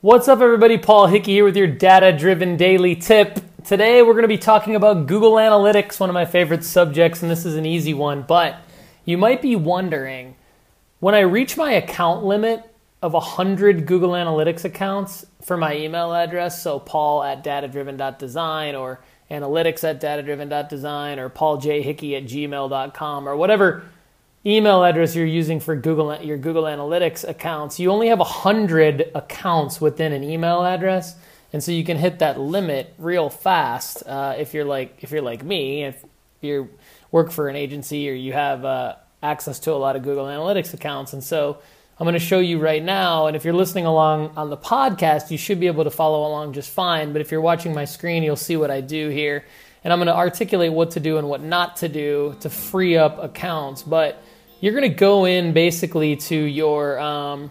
What's up, everybody? Paul Hickey here with your data driven daily tip. Today, we're going to be talking about Google Analytics, one of my favorite subjects, and this is an easy one. But you might be wondering when I reach my account limit of 100 Google Analytics accounts for my email address, so paul at datadriven.design or analytics at datadriven.design or pauljhickey at gmail.com or whatever email address you're using for Google your Google Analytics accounts, you only have 100 accounts within an email address. And so you can hit that limit real fast uh, if you're like if you're like me, if you work for an agency or you have uh, access to a lot of Google Analytics accounts. And so I'm going to show you right now. And if you're listening along on the podcast, you should be able to follow along just fine. But if you're watching my screen, you'll see what I do here. And I'm going to articulate what to do and what not to do to free up accounts. But you're going to go in basically to your um,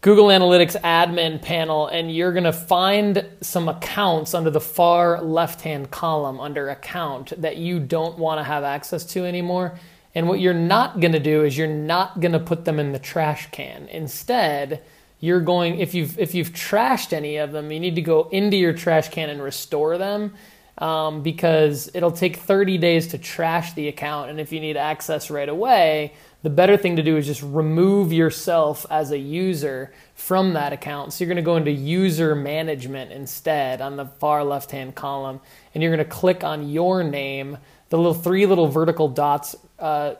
Google Analytics admin panel and you're going to find some accounts under the far left hand column under account that you don't want to have access to anymore. And what you're not going to do is you're not going to put them in the trash can. Instead, you're going if you've if you've trashed any of them, you need to go into your trash can and restore them um, because it'll take 30 days to trash the account. And if you need access right away, the better thing to do is just remove yourself as a user from that account. So you're going to go into user management instead on the far left hand column, and you're going to click on your name, the little three little vertical dots uh,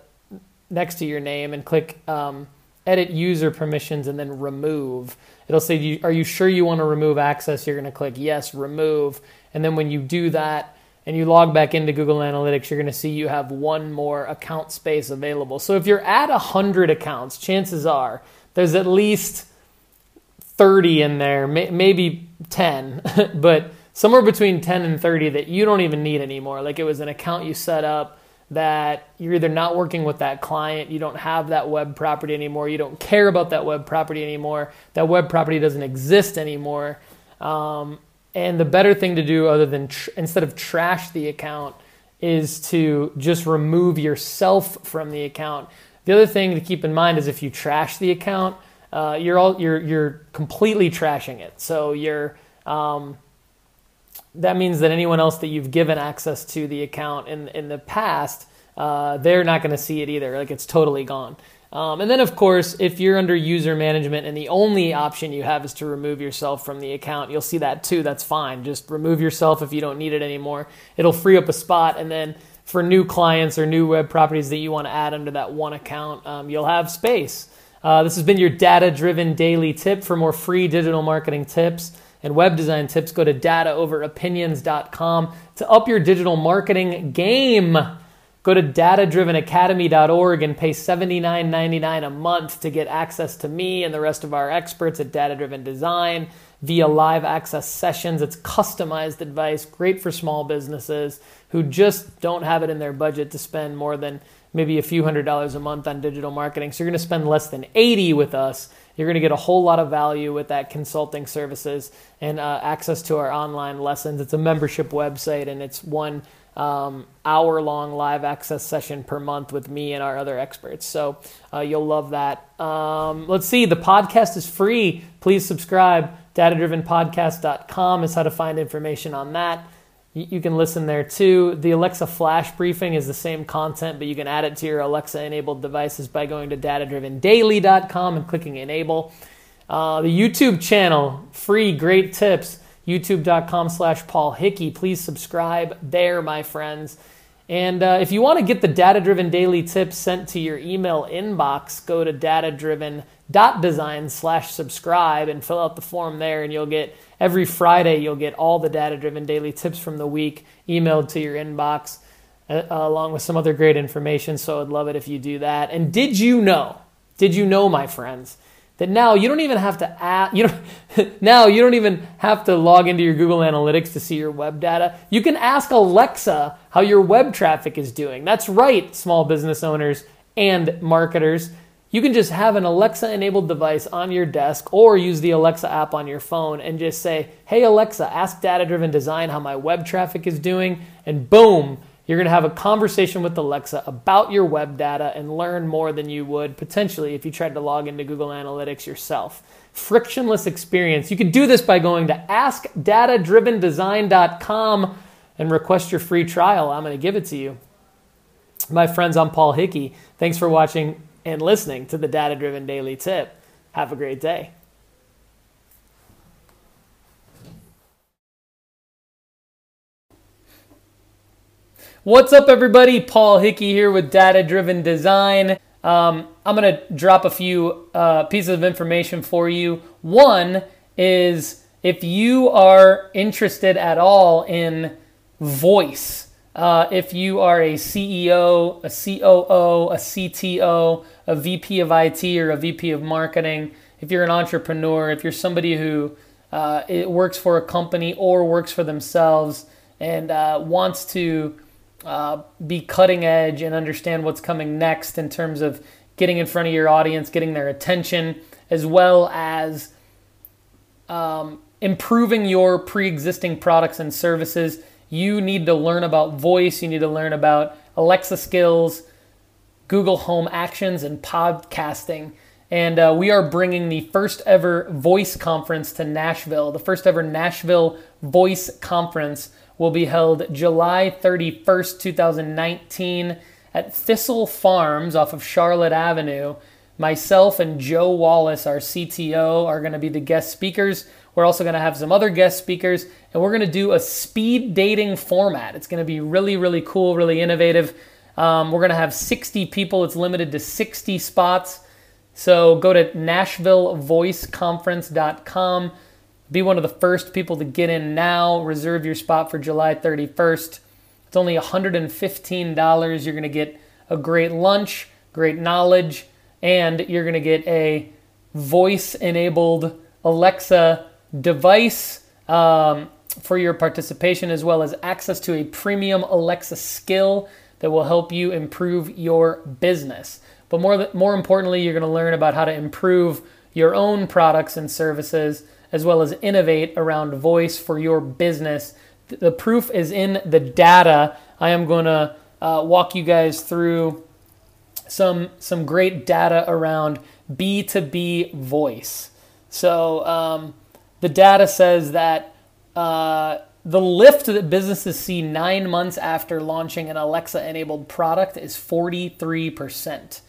next to your name, and click um, edit user permissions and then remove. It'll say, Are you sure you want to remove access? You're going to click yes, remove. And then when you do that and you log back into Google Analytics, you're going to see you have one more account space available. So if you're at 100 accounts, chances are there's at least 30 in there, maybe 10, but somewhere between 10 and 30 that you don't even need anymore. Like it was an account you set up that you're either not working with that client, you don't have that web property anymore, you don't care about that web property anymore, that web property doesn't exist anymore. Um, and the better thing to do, other than tr- instead of trash the account, is to just remove yourself from the account. The other thing to keep in mind is if you trash the account, uh, you're all you're you're completely trashing it. So you're um, that means that anyone else that you've given access to the account in in the past, uh, they're not going to see it either. Like it's totally gone. Um, and then, of course, if you're under user management and the only option you have is to remove yourself from the account, you'll see that too. That's fine. Just remove yourself if you don't need it anymore. It'll free up a spot. And then for new clients or new web properties that you want to add under that one account, um, you'll have space. Uh, this has been your data driven daily tip. For more free digital marketing tips and web design tips, go to dataoveropinions.com to up your digital marketing game. Go to datadrivenacademy.org and pay $79.99 a month to get access to me and the rest of our experts at Data Driven Design via live access sessions. It's customized advice, great for small businesses who just don't have it in their budget to spend more than maybe a few hundred dollars a month on digital marketing. So you're going to spend less than 80 with us. You're going to get a whole lot of value with that consulting services and uh, access to our online lessons. It's a membership website and it's one um, hour long live access session per month with me and our other experts. So uh, you'll love that. Um, let's see, the podcast is free. Please subscribe. DataDrivenPodcast.com is how to find information on that. You can listen there too. The Alexa Flash Briefing is the same content, but you can add it to your Alexa enabled devices by going to datadrivendaily.com and clicking enable. Uh, the YouTube channel, free, great tips youtube.com slash Paul Hickey. Please subscribe there, my friends. And uh, if you want to get the data driven daily tips sent to your email inbox, go to datadriven.design slash subscribe and fill out the form there. And you'll get every Friday, you'll get all the data driven daily tips from the week emailed to your inbox, uh, along with some other great information. So I'd love it if you do that. And did you know, did you know, my friends, that now you don't even have to add, you know, now you don't even have to log into your Google Analytics to see your web data. You can ask Alexa how your web traffic is doing. That's right, small business owners and marketers. You can just have an Alexa enabled device on your desk or use the Alexa app on your phone and just say, Hey Alexa, ask data driven design how my web traffic is doing. And boom, You're going to have a conversation with Alexa about your web data and learn more than you would potentially if you tried to log into Google Analytics yourself. Frictionless experience. You can do this by going to askdatadrivendesign.com and request your free trial. I'm going to give it to you. My friends, I'm Paul Hickey. Thanks for watching and listening to the Data Driven Daily Tip. Have a great day. What's up, everybody? Paul Hickey here with Data Driven Design. Um, I'm going to drop a few uh, pieces of information for you. One is if you are interested at all in voice, uh, if you are a CEO, a COO, a CTO, a VP of IT, or a VP of marketing, if you're an entrepreneur, if you're somebody who uh, works for a company or works for themselves and uh, wants to uh, be cutting edge and understand what's coming next in terms of getting in front of your audience, getting their attention, as well as um, improving your pre existing products and services. You need to learn about voice, you need to learn about Alexa skills, Google Home actions, and podcasting. And uh, we are bringing the first ever voice conference to Nashville, the first ever Nashville Voice Conference will be held July 31st, 2019 at Thistle Farms off of Charlotte Avenue. Myself and Joe Wallace, our CTO, are going to be the guest speakers. We're also going to have some other guest speakers, and we're going to do a speed dating format. It's going to be really, really cool, really innovative. Um, we're going to have 60 people. It's limited to 60 spots. So go to NashvilleVoiceConference.com be one of the first people to get in now. Reserve your spot for July 31st. It's only $115. You're going to get a great lunch, great knowledge, and you're going to get a voice enabled Alexa device um, for your participation, as well as access to a premium Alexa skill that will help you improve your business. But more, more importantly, you're going to learn about how to improve your own products and services as well as innovate around voice for your business. The proof is in the data. I am going to uh, walk you guys through some some great data around B2B voice. So um, the data says that uh, the lift that businesses see nine months after launching an Alexa enabled product is 43%.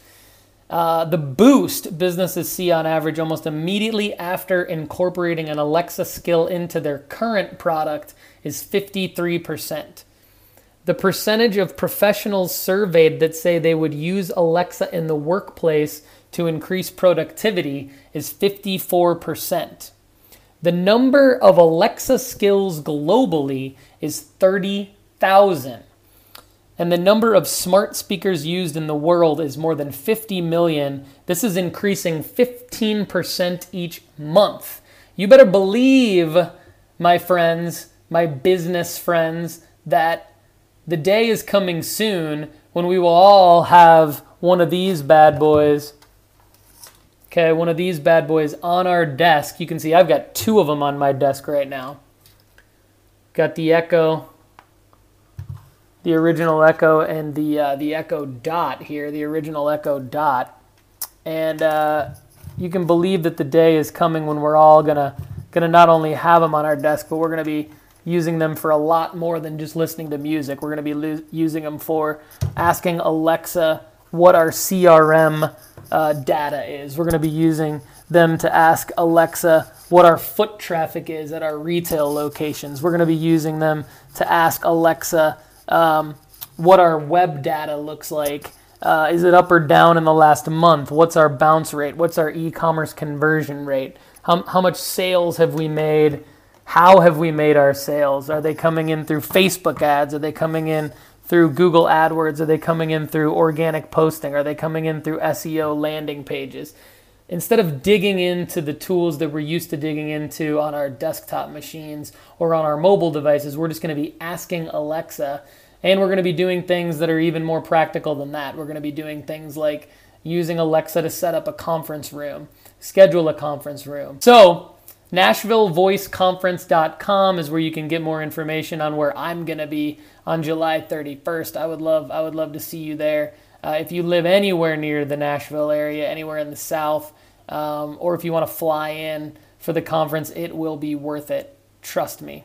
Uh, the boost businesses see on average almost immediately after incorporating an Alexa skill into their current product is 53%. The percentage of professionals surveyed that say they would use Alexa in the workplace to increase productivity is 54%. The number of Alexa skills globally is 30,000 and the number of smart speakers used in the world is more than 50 million. This is increasing 15% each month. You better believe, my friends, my business friends, that the day is coming soon when we will all have one of these bad boys. Okay, one of these bad boys on our desk. You can see I've got two of them on my desk right now. Got the Echo the original Echo and the uh, the Echo Dot here, the original Echo Dot, and uh, you can believe that the day is coming when we're all gonna gonna not only have them on our desk, but we're gonna be using them for a lot more than just listening to music. We're gonna be lo- using them for asking Alexa what our CRM uh, data is. We're gonna be using them to ask Alexa what our foot traffic is at our retail locations. We're to be using them to ask Alexa um, what our web data looks like. Uh, is it up or down in the last month? What's our bounce rate? What's our e commerce conversion rate? How, how much sales have we made? How have we made our sales? Are they coming in through Facebook ads? Are they coming in through Google AdWords? Are they coming in through organic posting? Are they coming in through SEO landing pages? Instead of digging into the tools that we're used to digging into on our desktop machines or on our mobile devices, we're just going to be asking Alexa and we're going to be doing things that are even more practical than that. We're going to be doing things like using Alexa to set up a conference room, schedule a conference room. So, NashvilleVoiceConference.com is where you can get more information on where I'm going to be on July 31st. I would love I would love to see you there. Uh, if you live anywhere near the Nashville area, anywhere in the South, um, or if you want to fly in for the conference, it will be worth it. Trust me.